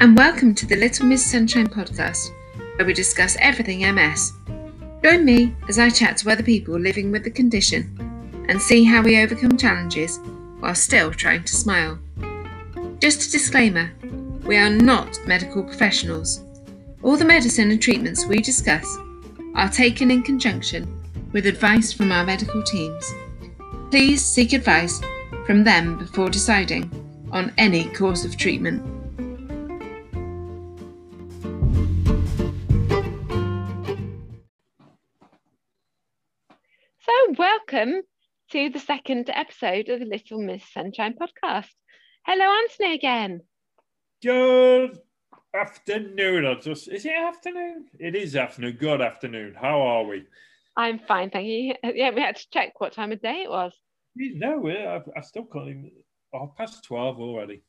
and welcome to the Little Miss Sunshine podcast, where we discuss everything MS. Join me as I chat to other people living with the condition and see how we overcome challenges while still trying to smile. Just a disclaimer we are not medical professionals. All the medicine and treatments we discuss are taken in conjunction with advice from our medical teams. Please seek advice from them before deciding on any course of treatment. Welcome to the second episode of the Little Miss Sunshine podcast. Hello, Anthony again. Good afternoon. I just is it afternoon? It is afternoon. Good afternoon. How are we? I'm fine, thank you. Yeah, we had to check what time of day it was. No, I, I still can't even. Oh, past twelve already.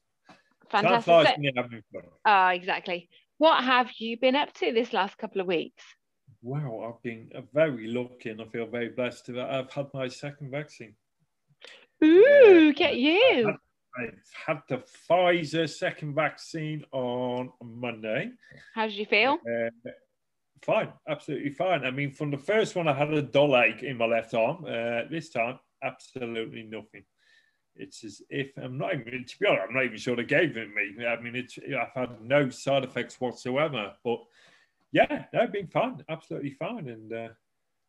Fantastic. Time flies when having fun. Ah, exactly. What have you been up to this last couple of weeks? Wow, I've been uh, very lucky and I feel very blessed to have had my second vaccine. Ooh, get you. I've had the Pfizer second vaccine on Monday. How did you feel? Uh, fine, absolutely fine. I mean, from the first one, I had a dull ache in my left arm. Uh, this time, absolutely nothing. It's as if I'm not even, to be honest, I'm not even sure they gave it me. I mean, it's, I've had no side effects whatsoever. But yeah, no, been fun, absolutely fun, And uh,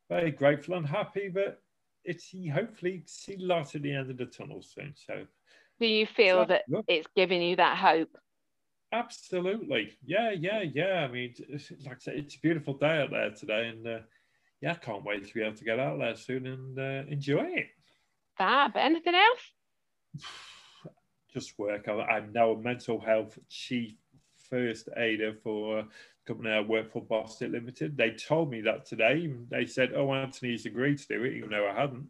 very grateful and happy that it's hopefully see light at the end of the tunnel soon. So, Do you feel So, that look. it's giving you that hope? Absolutely. Yeah, yeah, yeah. I mean, like I said, it's a beautiful day out there today. And uh, yeah, I can't wait to be able to get out there soon and uh, enjoy it. Fab. Anything else? Just work. I'm now a mental health chief first aider for company I work for, Boston Limited. They told me that today. They said, oh, Anthony's agreed to do it, even though I hadn't.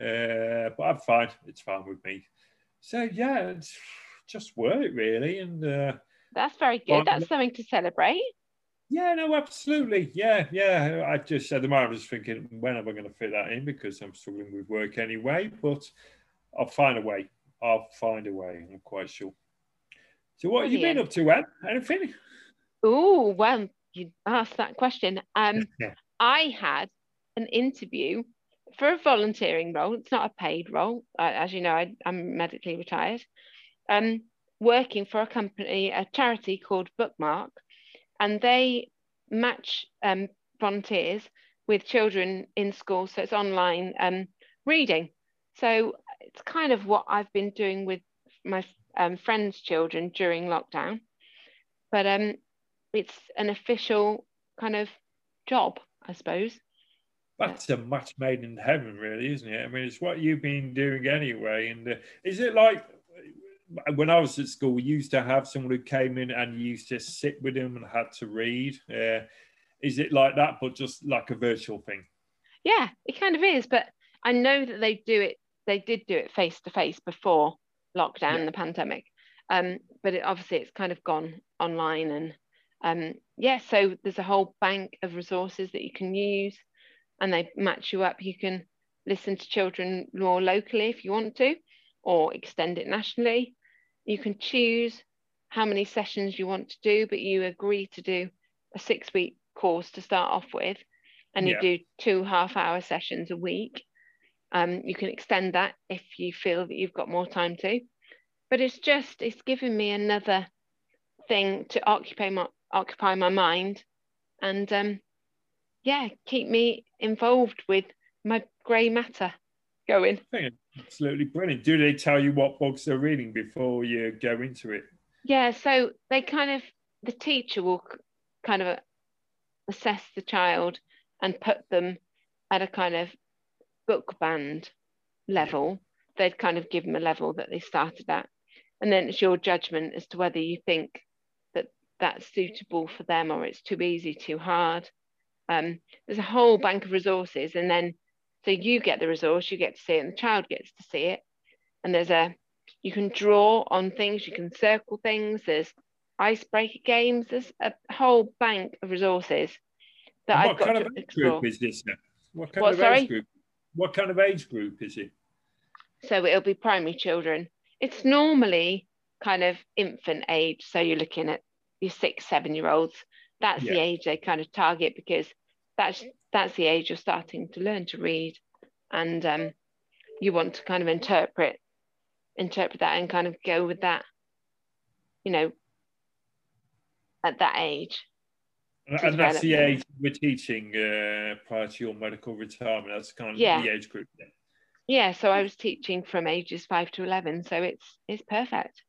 Uh, but I'm fine. It's fine with me. So yeah, it's just work really. And uh, That's very good. That's something to celebrate. Yeah, no, absolutely. Yeah, yeah. I just at the moment I was thinking, when am I going to fit that in? Because I'm struggling with work anyway. But I'll find a way. I'll find a way. I'm quite sure. So, what have you been up to, Em? Anything? Oh, well, you asked that question. Um, I had an interview for a volunteering role. It's not a paid role. Uh, as you know, I, I'm medically retired. Um, working for a company, a charity called Bookmark, and they match um, volunteers with children in school. So it's online um, reading. So it's kind of what I've been doing with my um, friends' children during lockdown. But um, it's an official kind of job, I suppose. That's a match made in heaven, really, isn't it? I mean, it's what you've been doing anyway. And uh, is it like when I was at school, we used to have someone who came in and you used to sit with them and had to read? Uh, is it like that, but just like a virtual thing? Yeah, it kind of is. But I know that they do it. They did do it face to face before lockdown, Yeah. the pandemic. Um, but it, obviously, it's kind of gone online, and um, yeah. So there's a whole bank of resources that you can use, and they match you up. You can listen to children more locally if you want to, or extend it nationally. You can choose how many sessions you want to do, but you agree to do a six week course to start off with, and you Yeah. do two half hour sessions a week. Um, you can extend that if you feel that you've got more time to. But it's just it's giving me another thing to occupy my occupy my mind, and um, yeah, keep me involved with my grey matter going. Absolutely brilliant. Do they tell you what books they're reading before you go into it? Yeah, so they kind of the teacher will kind of assess the child and put them at a kind of book band level. They'd kind of give them a level that they started at, and then it's your judgment as to whether you think that's suitable for them or it's too easy, too hard. Um, there's a whole bank of resources, and then so you get the resource, you get to see it, and the child gets to see it. And there's a you can draw on things, you can circle things, there's icebreaker games, there's a whole bank of resources that And I've what got kind to of age explore. group is this? now? What kind What, of sorry? age group? What kind of age group is it? So it'll be primary children. It's normally kind of infant age, so you're looking at your six, seven year olds. That's Yeah. the age they kind of target because that's that's the age you're starting to learn to read, and um, you want to kind of interpret interpret that and kind of go with that, you know, at that age. And, that's the age we're teaching uh, prior to your medical retirement. That's kind of Yeah. the age group. Yeah. Yeah, so I was teaching from ages five to eleven, so it's it's perfect.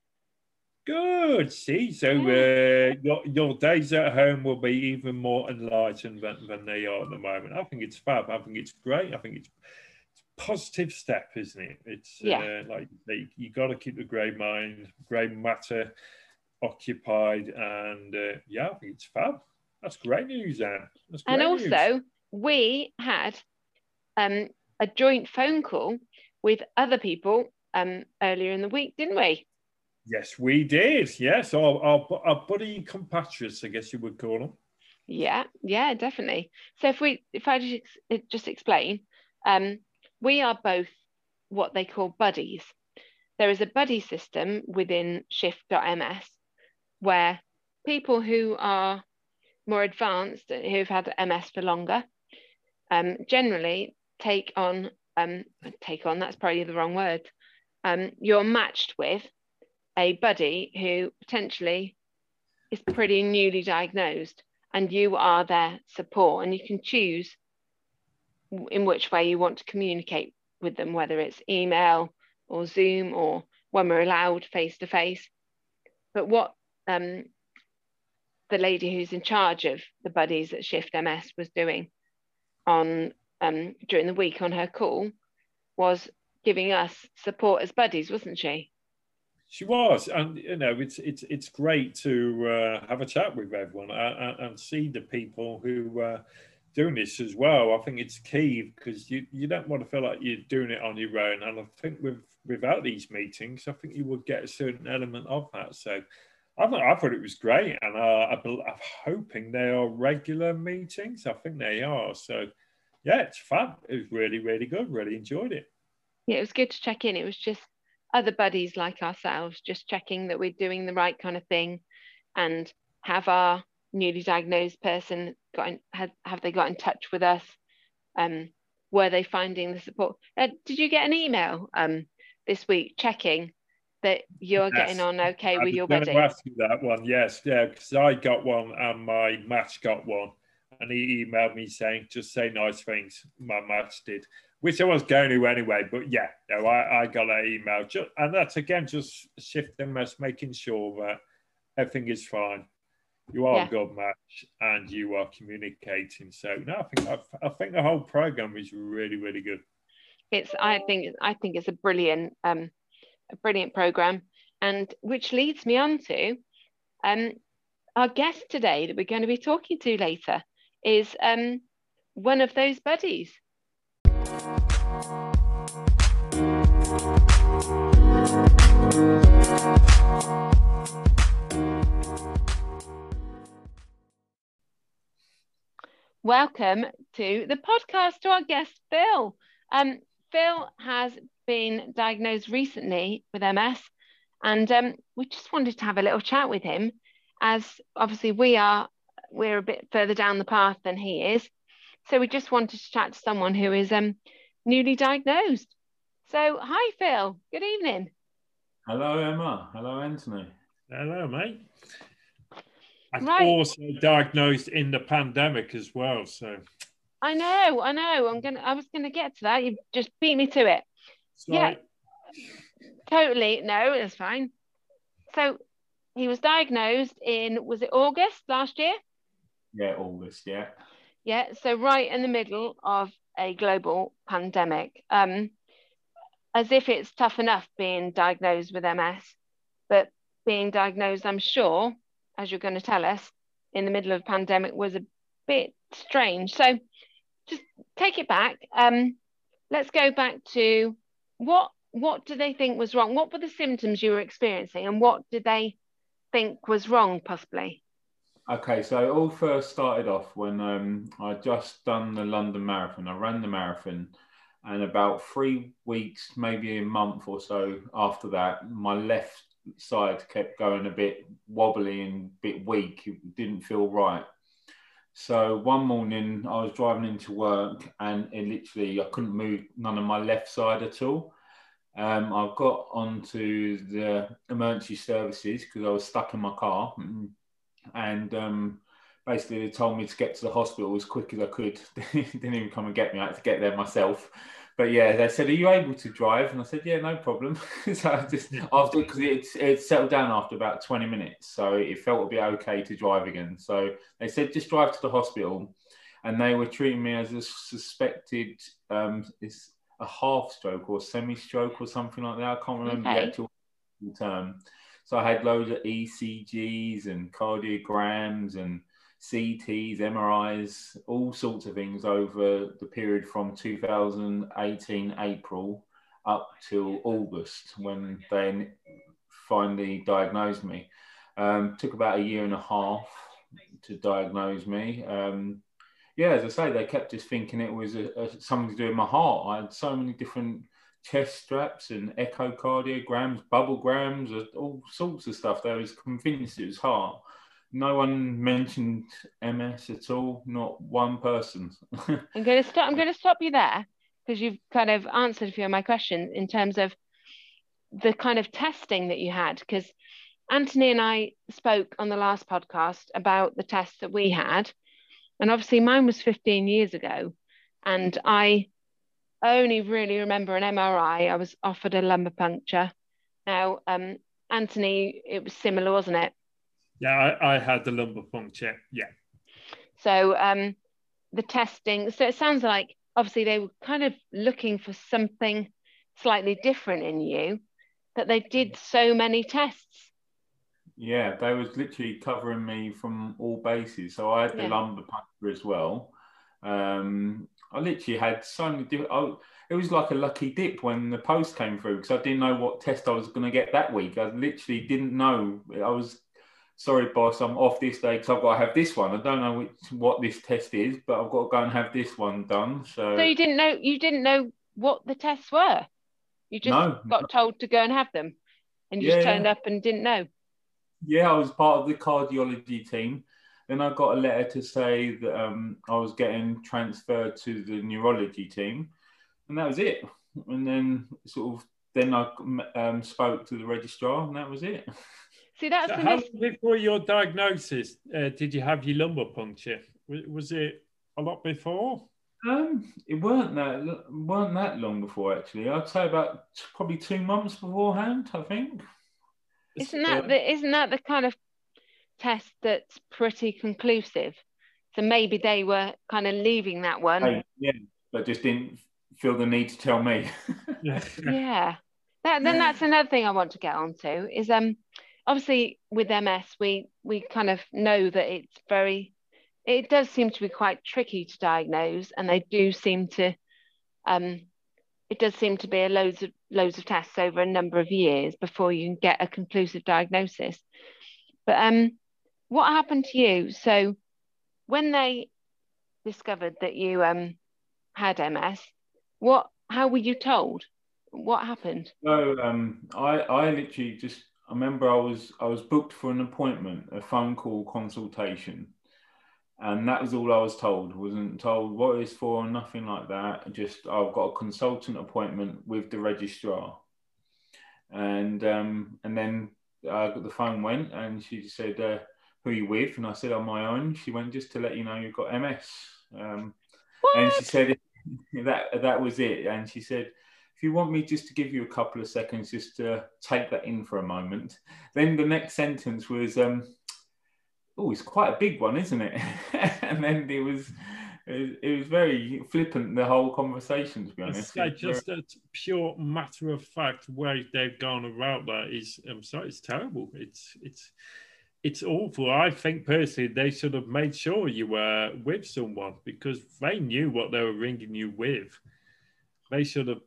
Good. See, so uh, your your days at home will be even more enlightened than, than they are at the moment. I think it's fab. I think it's great. I think it's, it's a positive step, isn't it? It's Yeah. uh, like you, you got to keep the grey mind, grey matter occupied, and uh, yeah, I think it's fab. That's great news, Anne. That's great and news. also we had um, a joint phone call with other people um, earlier in the week, didn't we? Yes, we did. Yes, our, our, our buddy compatriots, I guess you would call them. Yeah, yeah, definitely. So if we, if I just just explain, um, we are both what they call buddies. There is a buddy system within Shift.ms where people who are more advanced, who've had MS for longer, um, generally take on um, take on. That's probably the wrong word. Um, you're matched with a buddy who potentially is pretty newly diagnosed and you are their support and you can choose in which way you want to communicate with them whether it's email or zoom or when we're allowed face to face but what um, the lady who's in charge of the buddies at Shift.ms was doing on um, during the week on her call was giving us support as buddies wasn't she She was, and you know, it's it's it's great to uh, have a chat with everyone and, and see the people who are doing this as well. I think it's key because you you don't want to feel like you're doing it on your own. And I think with without these meetings, I think you would get a certain element of that. So. I thought, I thought it was great, and uh, I, I'm hoping they are regular meetings. I think they are. So, yeah, it's fun. It was really, really good. Really enjoyed it. yeah, it was good to check in. It was just other buddies like ourselves, just checking that we're doing the right kind of thing, and have our newly diagnosed person got in, have, have they got in touch with us? Um, were they finding the support? Uh, did you get an email um this week checking that you're getting on okay I with your gonna buddy? ask you that one, yes, yeah, because I got one and my match got one, and he emailed me saying just say nice things. My match did, which I was going to anyway, but yeah, no, I, I got that email, just, and that's again just Shift.ms, making sure that everything is fine. You are Yeah. a good match, and you are communicating. So no, I think I, I think the whole program is really, really good. it's I think I think it's a brilliant um a brilliant program and which leads me on to um our guest today that we're going to be talking to later is um one of those buddies. Welcome to the podcast to our guest Phill. Um Phill has been diagnosed recently with MS, and um, we just wanted to have a little chat with him, as obviously we are we're a bit further down the path than he is, so we just wanted to chat to someone who is um, newly diagnosed. So, hi Phill, good evening. Hello, Emma. Hello, Anthony. Hello, mate. And Right. also diagnosed in the pandemic as well. So, I know, I know. I'm gonna. I was gonna get to that. You just beat me to it. sorry. Totally. No, it's fine. So, he was diagnosed in was it August last year? Yeah, August. Yeah. Yeah, so right in the middle of a global pandemic. Um, as if it's tough enough being diagnosed with MS, but being diagnosed, I'm sure, as you're going to tell us, in the middle of a pandemic was a bit strange. So just take it back. Um, let's go back to what what do they think was wrong? What were the symptoms you were experiencing, and what did they think was wrong, possibly? Okay, so it all first started off when um, I just done the London Marathon. I ran the marathon, and about three weeks, maybe a month or so after that, my left side kept going a bit wobbly and a bit weak. It didn't feel right. So one morning I was driving into work and it literally I couldn't move none of my left side at all. Um, I got onto the emergency services because I was stuck in my car, and um, basically they told me to get to the hospital as quick as I could. they didn't even come and get me; I had to get there myself. But yeah, they said, "Are you able to drive?" And I said, "Yeah, no problem." so I just after because it it settled down after about twenty minutes, so it felt to be okay to drive again. So they said, "Just drive to the hospital," and they were treating me as a suspected um, a half stroke or semi stroke or something like that. I can't remember okay. the actual term. So I had loads of ECGs and cardiograms and CTs, MRIs, all sorts of things over the period from 2018 April up till August when they finally diagnosed me. Um, took about a year and a half to diagnose me. Um, yeah, as I say, they kept just thinking it was a, a, something to do with my heart. I had so many different chest straps and echocardiograms, bubblegrams, uh, all sorts of stuff. They was convinced it was heart. No one mentioned MS at all. Not one person. I'm going to stop. I'm going to stop you there because you've kind of answered a few of my questions in terms of the kind of testing that you had. Because Anthony and I spoke on the last podcast about the tests that we had and obviously, mine was 15 years ago. And I only really remember an MRI. I was offered a lumbar puncture. Now, um, Anthony, it was similar, wasn't it? Yeah, I, I had the lumbar puncture. Yeah. So um, the testing, so it sounds like obviously they were kind of looking for something slightly different in you, that they did so many tests. Yeah, they was literally covering me from all bases. So I had the yeah. lumbar puncture as well. Um, I literally had so many different. Oh, it was like a lucky dip when the post came through because I didn't know what test I was going to get that week. I literally didn't know. I was sorry, boss, I'm off this day because I've got to have this one. I don't know which, what this test is, but I've got to go and have this one done. So, so you didn't know you didn't know what the tests were. You just no, got told to go and have them, and you yeah. just turned up and didn't know. Yeah, I was part of the cardiology team. Then I got a letter to say that um, I was getting transferred to the neurology team, and that was it. And then sort of then I um, spoke to the registrar, and that was it. See, that's so how long before your diagnosis uh, did you have your lumbar puncture? Was it a lot before? Um, it weren't that weren't that long before actually. I'd say about probably two months beforehand. I think. Isn't that the isn't that the kind of test that's pretty conclusive? So maybe they were kind of leaving that one. yeah, but just didn't feel the need to tell me. yeah. yeah. That, then that's another thing I want to get onto is um obviously with MS we we kind of know that it's very it does seem to be quite tricky to diagnose and they do seem to um it does seem to be a loads of loads of tests over a number of years before you can get a conclusive diagnosis. But um, what happened to you? So when they discovered that you um, had MS, what how were you told? What happened? So um, I I literally just I remember I was I was booked for an appointment, a phone call consultation and that was all I was told. wasn't told what it's for, or nothing like that. Just I've got a consultant appointment with the registrar, and um, and then uh, the phone went, and she said, uh, "Who are you with?" And I said, "On my own." She went, "Just to let you know, you've got MS," um, and she said that that was it. And she said. If you want me just to give you a couple of seconds just to take that in for a moment, then the next sentence was, um, oh, it's quite a big one, isn't it? and then it was, it was, very flippant the whole conversation. To be honest, it's just a pure matter of fact way they've gone about that is, I'm sorry, it's terrible. It's it's it's awful. I think personally they should have made sure you were with someone because they knew what they were ringing you with. They should have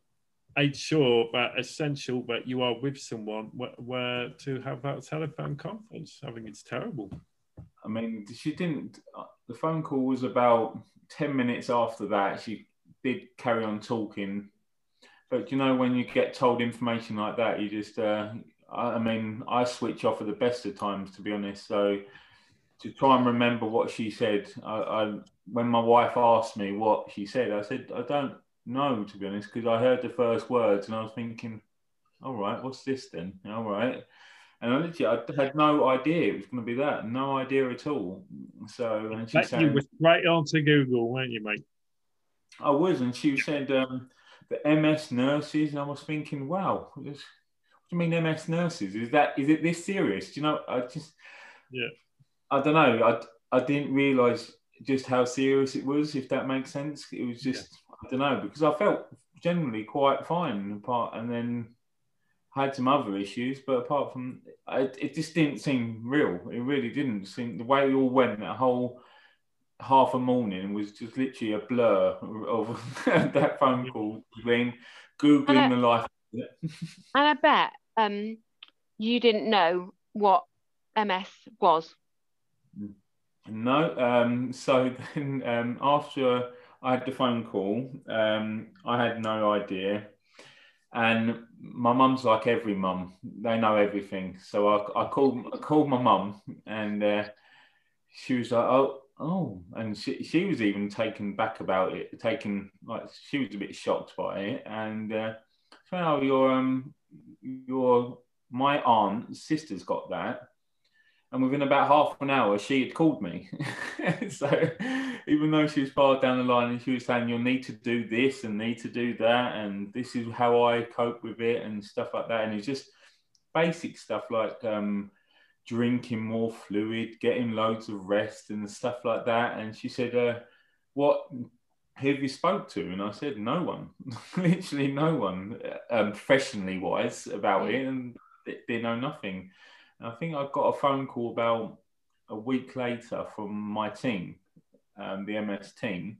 made sure that essential that you are with someone where, to have that telephone conference. I think it's terrible. I mean, she didn't. The phone call was about ten minutes after that. She did carry on talking, but you know, when you get told information like that, you just. Uh, I, I mean, I switch off at the best of times, to be honest. So to try and remember what she said, I, I when my wife asked me what she said, I said I don't know, to be honest, because I heard the first words and I was thinking, all right, what's this then? All right. And I literally, I had no idea it was going to be that. No idea at all. So, and she said, you were straight onto Google, weren't you, mate? I was, and she said um, the MS nurses, and I was thinking, wow, you mean MS nurses? Is that is it this serious? Do you know? I just, yeah, I don't know. I I didn't realise just how serious it was. If that makes sense, it was just yeah. I don't know because I felt generally quite fine apart, and then had some other issues, but apart from it, it just didn't seem real. It really didn't seem the way it all went. That whole half a morning was just literally a blur of that phone call between googling I, the life. And I bet um, you didn't know what MS was. No. Um, so then um, after I had the phone call, um, I had no idea. And my mum's like every mum; they know everything. So I, I called, I called my mum, and uh, she was like, "Oh, oh," and she, she was even taken back about it, taken like she was a bit shocked by it. And uh, oh, your um, your my aunt sister's got that, and within about half an hour, she had called me. so even though she was far down the line and she was saying, you'll need to do this and need to do that, and this is how I cope with it and stuff like that. And it's just basic stuff like um, drinking more fluid, getting loads of rest and stuff like that. And she said, uh, what who have you spoke to? And I said, no one, literally no one, um, professionally wise about it. And they, they know nothing. And I think I got a phone call about a week later from my team, um, the MS team.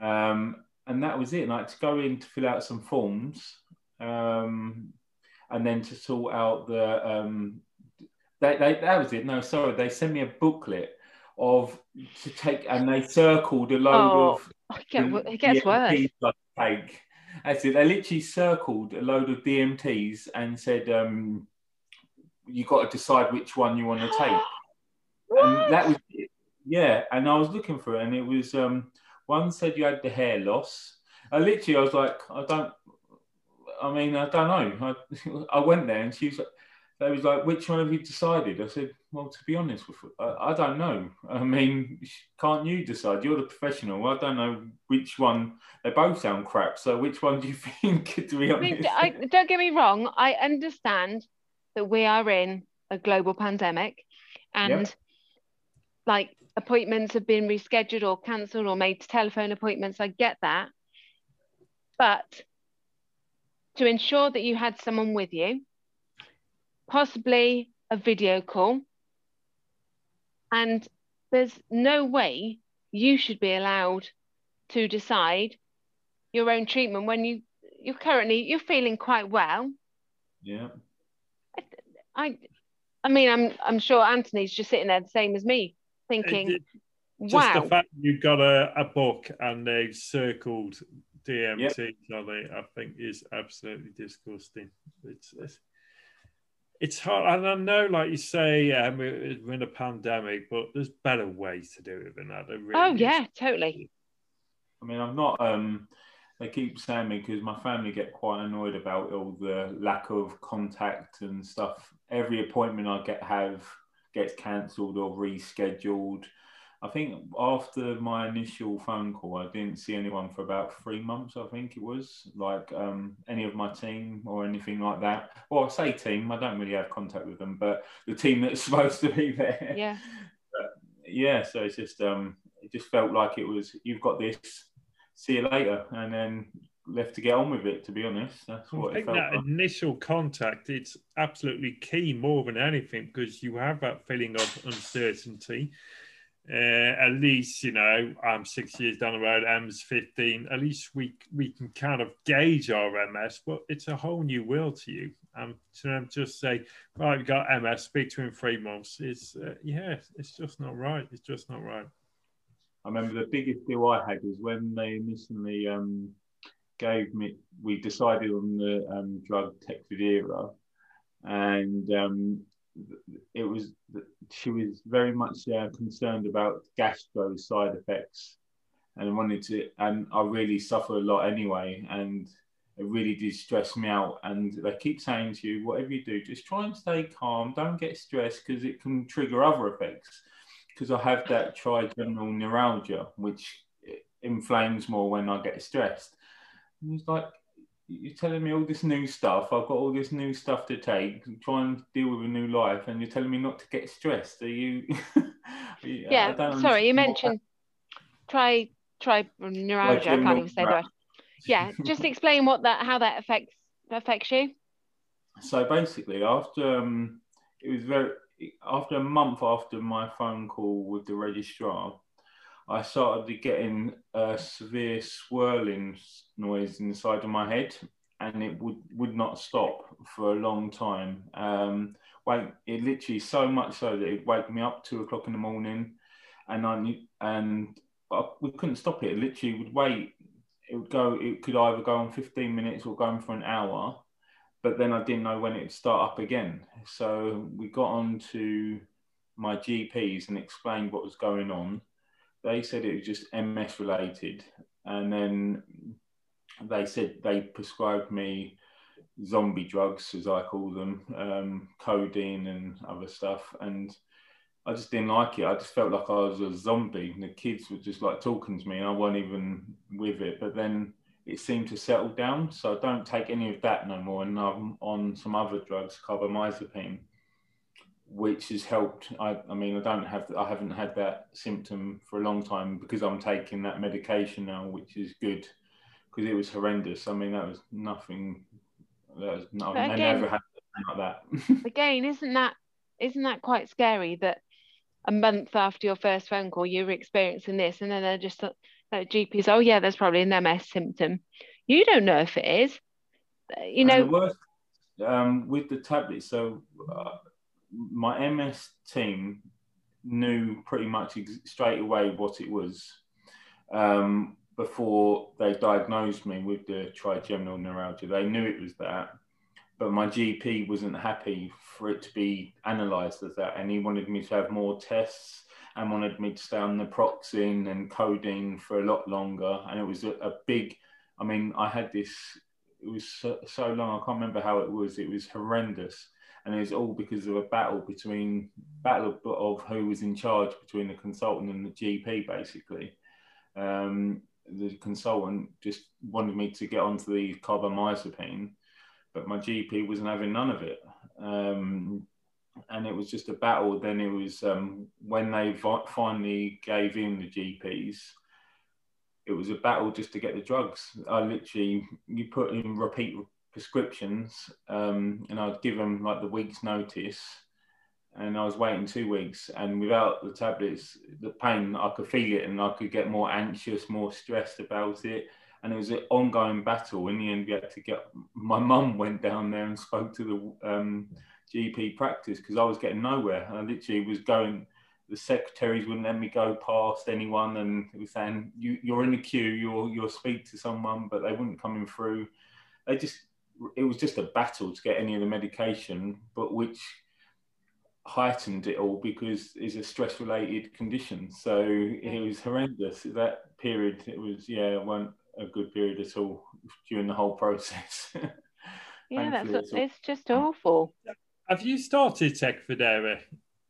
Um, and that was it. Like to go in to fill out some forms, um, and then to sort out the. Um, they, they, that was it. No, sorry, they sent me a booklet of to take, and they circled a load oh, of. It gets worse. That's it. They literally circled a load of DMTs and said, um, you got to decide which one you want to take. and that was yeah. And I was looking for it, and it was um, one said you had the hair loss. I literally, I was like, I don't. I mean, I don't know. I, I went there, and she was. They was like, which one have you decided? I said, well, to be honest, with I, I don't know. I mean, can't you decide? You're the professional. I don't know which one. They both sound crap. So which one do you think? To be honest, I mean, I, don't get me wrong. I understand that we are in a global pandemic and yep. like appointments have been rescheduled or cancelled or made to telephone appointments. I get that. But to ensure that you had someone with you, possibly a video call, and there's no way you should be allowed to decide your own treatment when you you're currently you're feeling quite well yeah I, I mean, I'm I'm sure Anthony's just sitting there the same as me, thinking, just wow. Just the fact you've got a, a book and they've circled DMT yep. on it, I think is absolutely disgusting. It's, it's it's hard, and I know, like you say, um, we're in a pandemic, but there's better ways to do it than that. Really oh yeah, totally. I mean, I'm not um they keep saying me because my family get quite annoyed about all the lack of contact and stuff. Every appointment I get have gets cancelled or rescheduled. I think after my initial phone call, I didn't see anyone for about three months. I think it was like um, any of my team or anything like that. Well, I say team, I don't really have contact with them, but the team that's supposed to be there. Yeah. But, yeah. So it's just um, it just felt like it was you've got this see you later, and then left to get on with it. To be honest, that's what I think. that like. initial contact it's absolutely key more than anything because you have that feeling of uncertainty. Uh, at least you know I'm six years down the road. Em's fifteen. At least we we can kind of gauge our MS, but it's a whole new world to you. Um, to just say, right, we got MS. Speak to him three months. It's uh, yeah, it's just not right. It's just not right. I remember the biggest deal I had was when they initially um, gave me, we decided on the um, drug Tecfidera, and um, it was she was very much uh, concerned about gastro side effects, and wanted to. And I really suffer a lot anyway, and it really did stress me out. And they keep saying to you, whatever you do, just try and stay calm. Don't get stressed because it can trigger other effects. Because I have that trigeminal neuralgia, which inflames more when I get stressed. And it's like, you're telling me all this new stuff. I've got all this new stuff to take, try and deal with a new life, and you're telling me not to get stressed. Are you? yeah. Sorry, you mentioned try try neuralgia. I can't even say that yeah just explain what that how that affects affects you so basically after um, it was very after a month after my phone call with the registrar i started getting a severe swirling noise inside of my head and it would would not stop for a long time. Um wait it literally so much so that it woke me up two o'clock in the morning and i knew, and I, we couldn't stop it. It literally would wait. It would go it could either go on 15 minutes or go on for an hour but then i didn't know when it'd start up again. So we got on to my gps and explained what was going on they said it was just ms related and then they said they prescribed me zombie drugs as i call them um, codeine and other stuff and I just didn't like it. I just felt like I was a zombie. And the kids were just like talking to me, and I wasn't even with it. But then it seemed to settle down, so I don't take any of that no more. And I'm on some other drugs, carbamazepine, which has helped. I, I mean, I don't have, I haven't had that symptom for a long time because I'm taking that medication now, which is good because it was horrendous. I mean, that was nothing. That was, no, I never had like that. again, isn't that isn't that quite scary that a month after your first phone call, you were experiencing this, and then they're just like GPs, oh yeah, there's probably an MS symptom. You don't know if it is. You know, worst, um, with the tablets. So uh, my MS team knew pretty much straight away what it was um, before they diagnosed me with the trigeminal neuralgia. They knew it was that but my GP wasn't happy for it to be analysed as that, and he wanted me to have more tests and wanted me to stay on naproxen and codeine for a lot longer. And it was a, a big, I mean, I had this. It was so, so, long. I can't remember how it was. It was horrendous, and it was all because of a battle between battle of, of who was in charge between the consultant and the GP, basically. Um, the consultant just wanted me to get onto the carbamazepine but my GP wasn't having none of it. Um, and it was just a battle. Then it was um, when they finally gave in the GPs, it was a battle just to get the drugs. I literally, you put in repeat prescriptions, um, and I'd give them like the week's notice, and I was waiting two weeks. And without the tablets, the pain, I could feel it, and I could get more anxious, more stressed about it and it was an ongoing battle. In the end, we had to get. My mum went down there and spoke to the um, GP practice because I was getting nowhere. I literally was going. The secretaries wouldn't let me go past anyone, and it was saying, "You, you're in the queue. You'll, you'll speak to someone," but they wouldn't come in through. They just. It was just a battle to get any of the medication, but which heightened it all because it's a stress related condition. So it was horrendous. That period, it was, yeah, I won't, a good period at all during the whole process. yeah, that's it's, it's just awful. Have you started Tecfidera?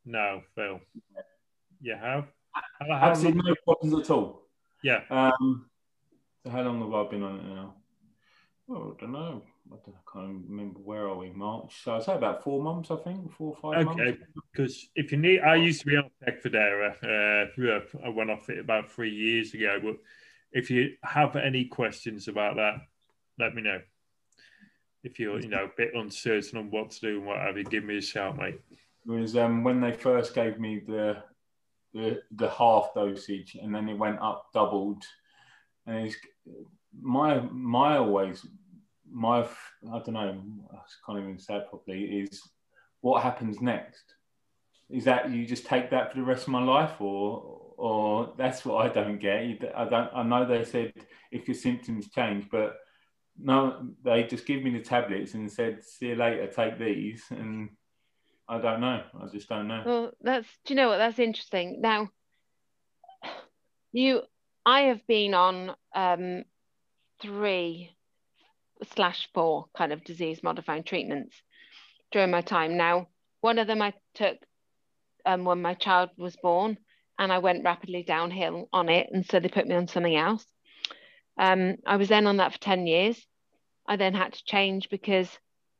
No, Phill. You have? How, how Absolutely no problems at all. Yeah. Um, so how long have I been on it now? Oh, I don't know. I, can't remember where are we. March. So I'd say about four months, I think, four or five okay. Because if you need, I used to be on Tecfidera. Uh, I went off it about three years ago, but if you have any questions about that, let me know. If you're, you know, a bit uncertain on what to do and what have you, give me a shout, mate. It was um, when they first gave me the, the the half dosage, and then it went up doubled, and it's my my always my I don't know I can't even say it properly is what happens next. Is that you just take that for the rest of my life, or or that's what I don't get. I don't. I know they said if your symptoms change, but no, they just give me the tablets and said, "See you later. Take these." And I don't know. I just don't know. Well, that's do you know what? That's interesting. Now, you, I have been on um, three slash four kind of disease modifying treatments during my time. Now, one of them I took um, when my child was born, and I went rapidly downhill on it, and so they put me on something else. Um, I was then on that for 10 years. I then had to change because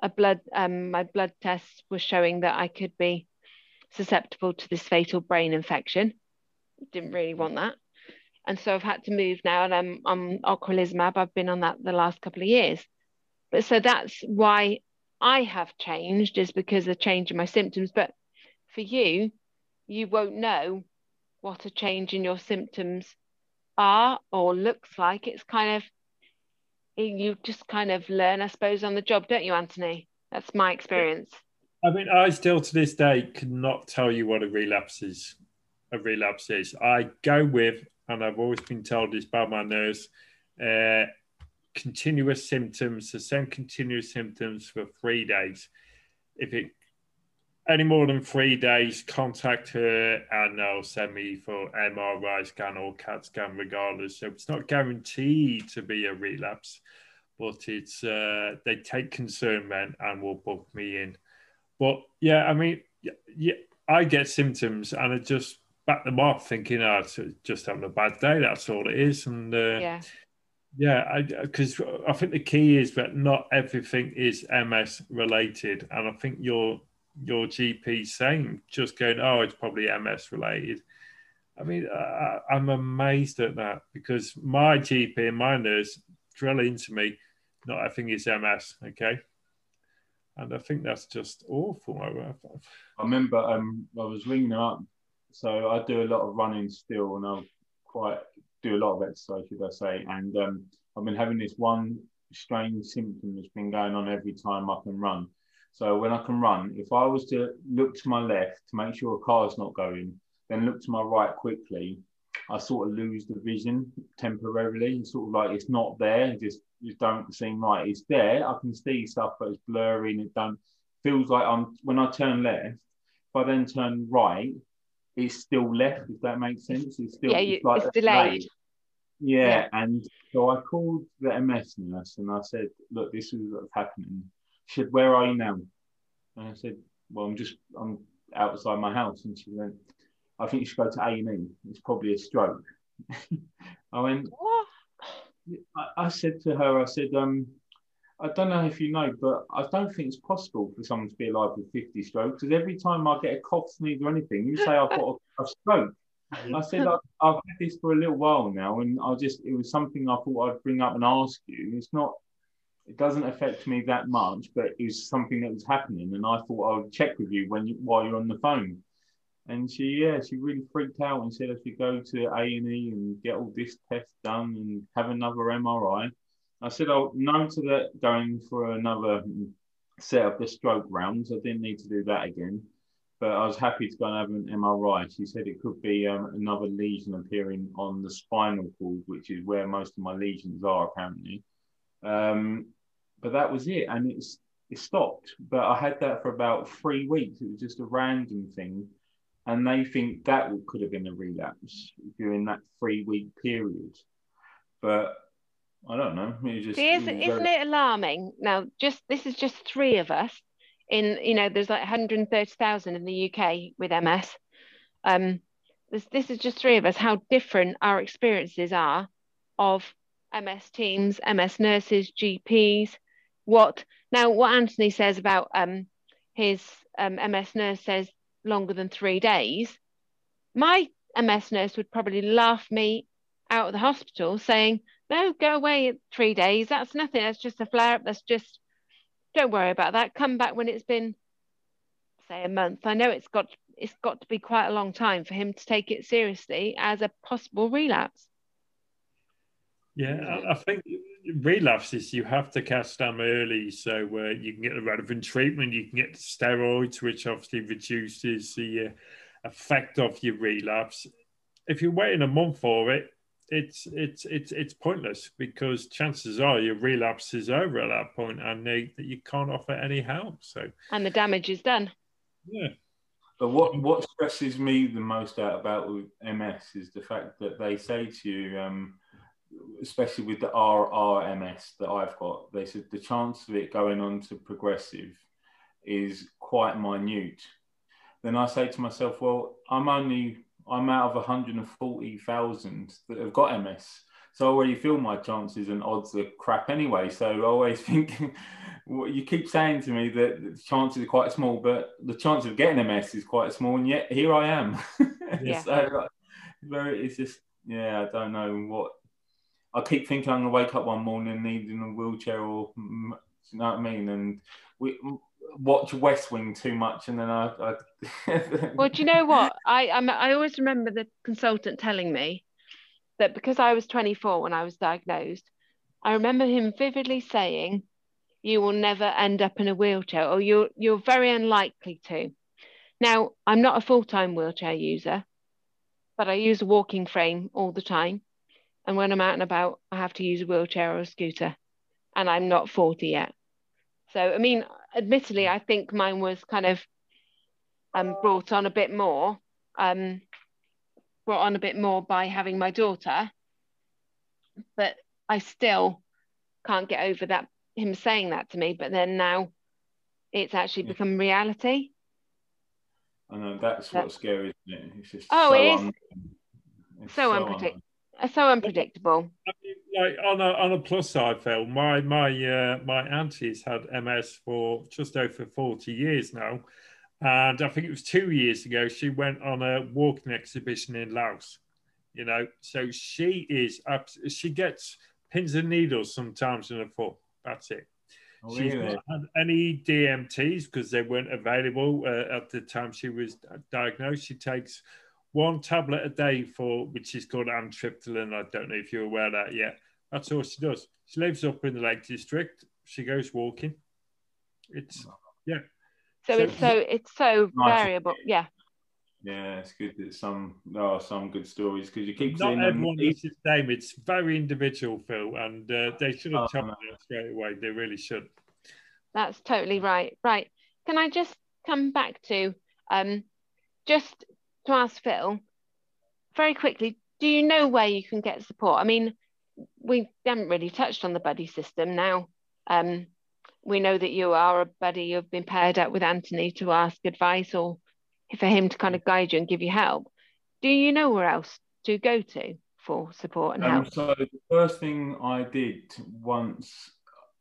a blood um, my blood tests were showing that I could be susceptible to this fatal brain infection. Didn't really want that. And so I've had to move now and I'm on ocrelizumab. I've been on that the last couple of years. But so that's why I have changed is because of change in my symptoms. But for you, you won't know what a change in your symptoms are or looks like. It's kind of you just kind of learn, I suppose, on the job, don't you, Anthony? That's my experience. I mean, I still to this day cannot tell you what a relapse is. A relapse is. I go with, and I've always been told this by my nurse, uh, continuous symptoms, the same continuous symptoms for three days. If it any more than three days, contact her and they'll send me for MRI scan or CAT scan regardless. So it's not guaranteed to be a relapse, but it's uh, they take concern and will book me in. But yeah, I mean, yeah, I get symptoms and I just back them off, thinking, oh, it's just having a bad day. That's all it is. And uh, Yeah. Yeah, because I, I think the key is that not everything is MS related, and I think your your GP saying just going, oh, it's probably MS related. I mean, I, I'm amazed at that because my GP and my nurse drill into me, not everything is MS, okay, and I think that's just awful. I remember um, I was ringing up. So I do a lot of running still, and I'm quite do a lot of exercise, should I say? And um, I've been having this one strange symptom that's been going on every time I can run. So when I can run, if I was to look to my left to make sure a car's not going, then look to my right quickly, I sort of lose the vision temporarily. It's sort of like it's not there. It just don't seem right. It's there. I can see stuff, but it's blurry and it don't feels like I'm when I turn left. If I then turn right, it's still left. If that makes sense, it's still Yeah, it's like it's delayed. delay. Yeah, Yeah. and so I called the MS nurse and I said, "Look, this is what's happening." She said, "Where are you now?" And I said, "Well, I'm just I'm outside my house." And she went, "I think you should go to A and E. It's probably a stroke." I went, What? I, I said to her, I said, um, I don't know if you know, but I don't think it's possible for someone to be alive with 50 strokes because every time I get a cough, sneeze, or anything, you say I've got a, a stroke. I said, I, I've had this for a little while now, and I just, it was something I thought I'd bring up and ask you. It's not, it doesn't affect me that much, but it was something that was happening, and I thought I would check with you when you, while you're on the phone. And she, yeah, she really freaked out and said I should go to A and E and get all this test done and have another MRI. I said I'll no to that going for another set of the stroke rounds. I didn't need to do that again, but I was happy to go and have an MRI. She said it could be um, another lesion appearing on the spinal cord, which is where most of my lesions are apparently. Um, but that was it, and it's it stopped. But I had that for about three weeks. It was just a random thing, and they think that could have been a relapse during that three week period. But I don't know. Just See, isn't, it isn't it alarming? Now, just this is just three of us. In you know, there's like 130,000 in the UK with MS. Um, this this is just three of us. How different our experiences are of MS teams, MS nurses, GPs. What now? What Anthony says about um his um, MS nurse says longer than three days. My MS nurse would probably laugh me out of the hospital, saying, no, go away three days. That's nothing. That's just a flare up. That's just, don't worry about that. Come back when it's been, say, a month. I know it's got it's got to be quite a long time for him to take it seriously as a possible relapse. Yeah, I- think relapses you have to catch them early, so uh, you can get the relevant treatment. You can get steroids, which obviously reduces the uh, effect of your relapse. If you're waiting a month for it, it's it's it's it's pointless because chances are your relapse is over at that point, and they, you can't offer any help. So and the damage is done. Yeah. But what what stresses me the most out about MS is the fact that they say to you, um, especially with the RRMS that I've got, they said the chance of it going on to progressive is quite minute. Then I say to myself, well, I'm only I'm out of 140,000 that have got MS. So I already feel my chances and odds are crap anyway. So I always think, well, you keep saying to me that the chances are quite small, but the chance of getting MS is quite small, and yet here I am. Yeah. so uh, very, it's just, yeah, I don't know what. I keep thinking I'm gonna wake up one morning needing a wheelchair, or you know what I mean, and we watch West Wing too much, and then I. I well, do you know what? I I'm, I always remember the consultant telling me that because I was 24 when I was diagnosed, I remember him vividly saying, "You will never end up in a wheelchair, or you're you're very unlikely to." Now, I'm not a full-time wheelchair user, but I use a walking frame all the time, and when I'm out and about, I have to use a wheelchair or a scooter, and I'm not 40 yet. So, I mean, admittedly, I think mine was kind of um, brought on a bit more, um, brought on a bit more by having my daughter. But I still can't get over that him saying that to me. But then now it's actually become reality. I know that's what's scary, isn't it? It's just oh, so it is un- so, so unpredictable. Un- so unpredictable. Like on a on a plus side, Phill, my my uh, my auntie's had MS for just over forty years now, and I think it was two years ago she went on a walking exhibition in Laos. You know, so she is she gets pins and needles sometimes in her foot. That's it. Oh, She's really? not had any DMTs because they weren't available uh, at the time she was diagnosed. She takes one tablet a day for which is called amitriptyline. I don't know if you're aware of that yet. That's all she does. She lives up in the Lake District. She goes walking. It's yeah. So, so it's so it's so nice. variable. Yeah. Yeah, it's good that some there are some good stories because you keep not everyone is the same. It's very individual, Phill, and uh, they should have oh, told me straight away. They really should. That's totally right. Right. Can I just come back to um, just to ask Phill very quickly, do you know where you can get support? I mean, we haven't really touched on the buddy system now. Um, we know that you are a buddy, you've been paired up with Anthony to ask advice or for him to kind of guide you and give you help. Do you know where else to go to for support and um, help? So the first thing I did once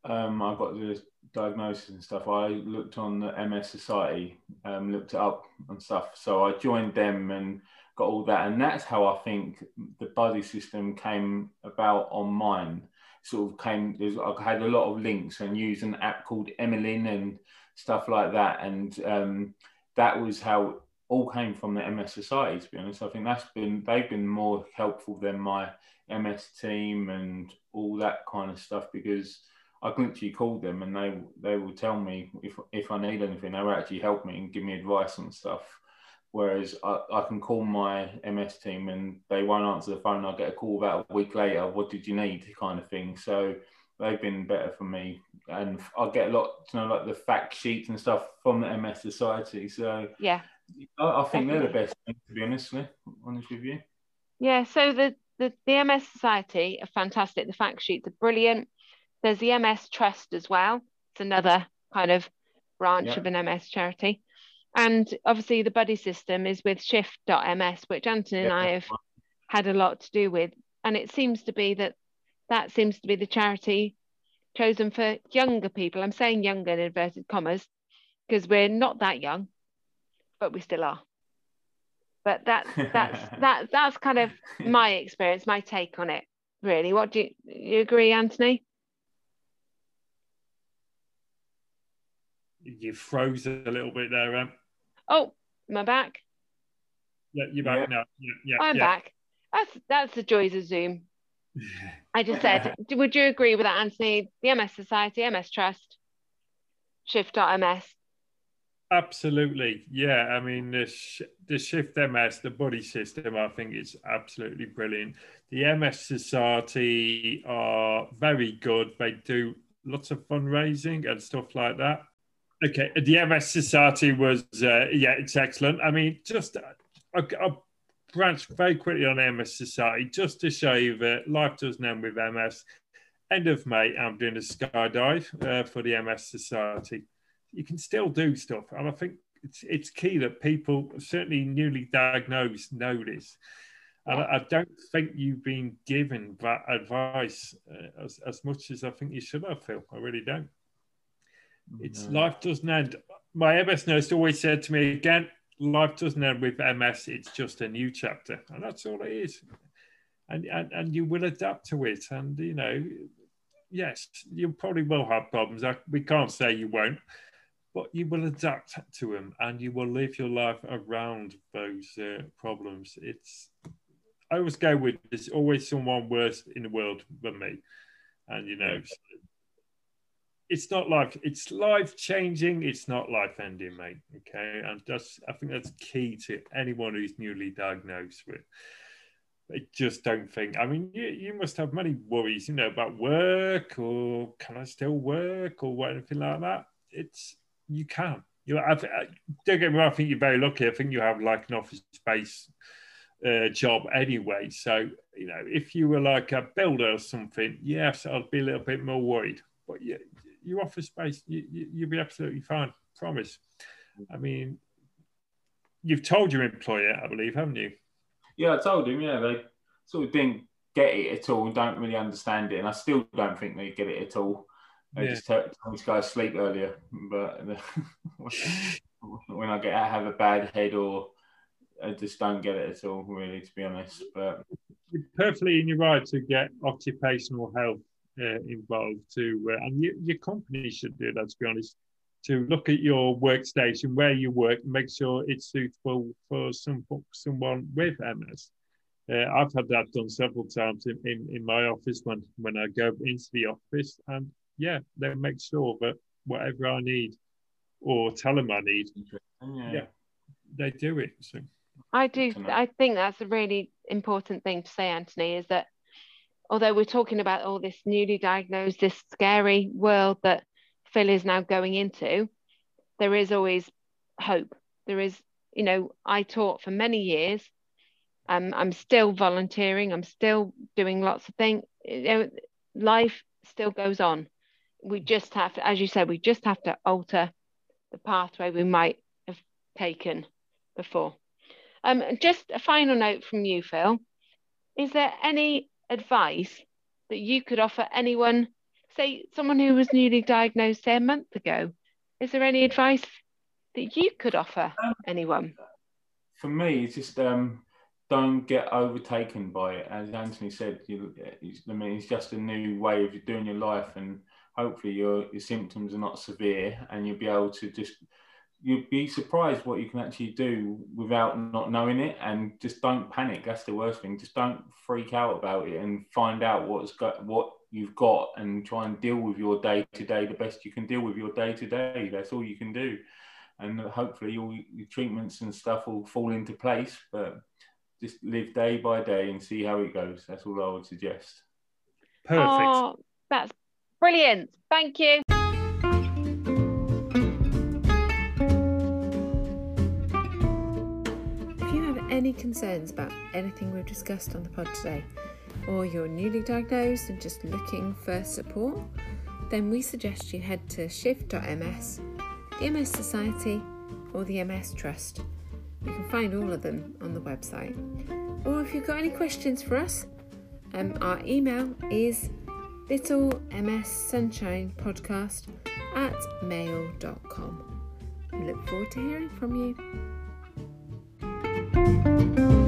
um, I got the diagnosis and stuff, I looked on the MS Society, um, looked it up and stuff. So I joined them and got all that, and that's how I think the buddy system came about on mine. Sort of came. I had a lot of links and used an app called Emmeline and stuff like that, and um, that was how all came from the MS Society. To be honest, I think that's been they've been more helpful than my MS team and all that kind of stuff because I can literally call them and they they will tell me if if I need anything. They will actually help me and give me advice and stuff. Whereas I, I can call my MS team and they won't answer the phone. I'll get a call about a week later. What did you need? Kind of thing. So they've been better for me, and I get a lot, you know, like the fact sheets and stuff from the MS Society. So yeah, I, I think Definitely. they're the best thing to be honest with, honest with you. Yeah. So the the, the MS Society are fantastic. The fact sheets are brilliant. There's the MS Trust as well. It's another kind of branch yeah. of an MS charity. And obviously, the buddy system is with shift.ms, which Anthony yeah. and I have had a lot to do with. And it seems to be that that seems to be the charity chosen for younger people. I'm saying younger in inverted commas because we're not that young, but we still are. But that that's that that's kind of my experience, my take on it. Really, what do you, you agree, Anthony? You froze a little bit there, Em. Oh, am I back? Yeah, you're back yeah. now. Yeah, yeah, I'm yeah. back. That's that's the joys of Zoom. I just said, would you agree with that, Anthony? The MS Society, MS Trust, Shift.ms, Absolutely, yeah. I mean, the sh- the Shift MS, the buddy system, I think is absolutely brilliant. The MS Society are very good. They do lots of fundraising and stuff like that. Okay, the MS Society was uh, yeah, it's excellent. I mean, just I, I branch very quickly on MS Society just to show you that life doesn't end with MS. End of May, I'm doing a skydive uh, for the MS Society you can still do stuff. And I think it's, it's key that people, certainly newly diagnosed, know this. And I, I don't think you've been given that advice uh, as, as much as I think you should have, Phill. I really don't. It's no. life doesn't end. My MS nurse always said to me again, life doesn't end with MS, it's just a new chapter. And that's all it is. And, and, and you will adapt to it. And, you know, yes, you probably will have problems. I, we can't say you won't, but you will adapt to them and you will live your life around those uh, problems. It's I always go with there's always someone worse in the world than me, and you know, it's not life. It's life changing. It's not life ending, mate. Okay, and that's I think that's key to anyone who's newly diagnosed with. I just don't think. I mean, you, you must have many worries, you know, about work or can I still work or what, anything like that. It's you can. You know, I, I, don't get me wrong. I think you're very lucky. I think you have like an office space uh, job anyway. So you know, if you were like a builder or something, yes, I'd be a little bit more worried. But yeah, your office space, you, you, you'll be absolutely fine. Promise. I mean, you've told your employer, I believe, haven't you? Yeah, I told him. Yeah, they sort of didn't get it at all, and don't really understand it, and I still don't think they get it at all. They yeah. just tell, tell me to go to sleep earlier, but when I get I have a bad head or I just don't get it at all, really, to be honest. But you're perfectly in your right to get occupational health involved to, uh, and you, your company should do that. To be honest, to look at your workstation where you work, make sure it's suitable for some someone with MS. Uh, I've had that done several times in, in, in my office when, when I go into the office, and yeah, they make sure that whatever I need or tell them I need, yeah, yeah they do it. So I do. I think that's a really important thing to say, Anthony, is that although we're talking about all this newly diagnosed, this scary world that Phill is now going into, there is always hope. There is, you know, I taught for many years. Um, I'm still volunteering. I'm still doing lots of things. You know, life still goes on we just have to, as you said, we just have to alter the pathway we might have taken before. Um, just a final note from you, Phill. Is there any advice that you could offer anyone, say someone who was newly diagnosed, say a month ago? Is there any advice that you could offer anyone? For me, it's just um, don't get overtaken by it. As Anthony said, you, I mean, it's just a new way of doing your life, and hopefully your your symptoms are not severe and you'll be able to just you'd be surprised what you can actually do without not knowing it and just don't panic that's the worst thing just don't freak out about it and find out what's got what you've got and try and deal with your day to day the best you can deal with your day to day that's all you can do and hopefully all your treatments and stuff will fall into place but just live day by day and see how it goes that's all i would suggest perfect oh, that's Brilliant. Thank you. Any concerns about anything we've discussed on the pod today, or you're newly diagnosed and just looking for support, then we suggest you head to shift.ms, the MS Society, or the MS Trust. You can find all of them on the website. Or if you've got any questions for us, um, our email is littlemssunshinepodcast ms sunshine podcast at mail.com. We look forward to hearing from you thank you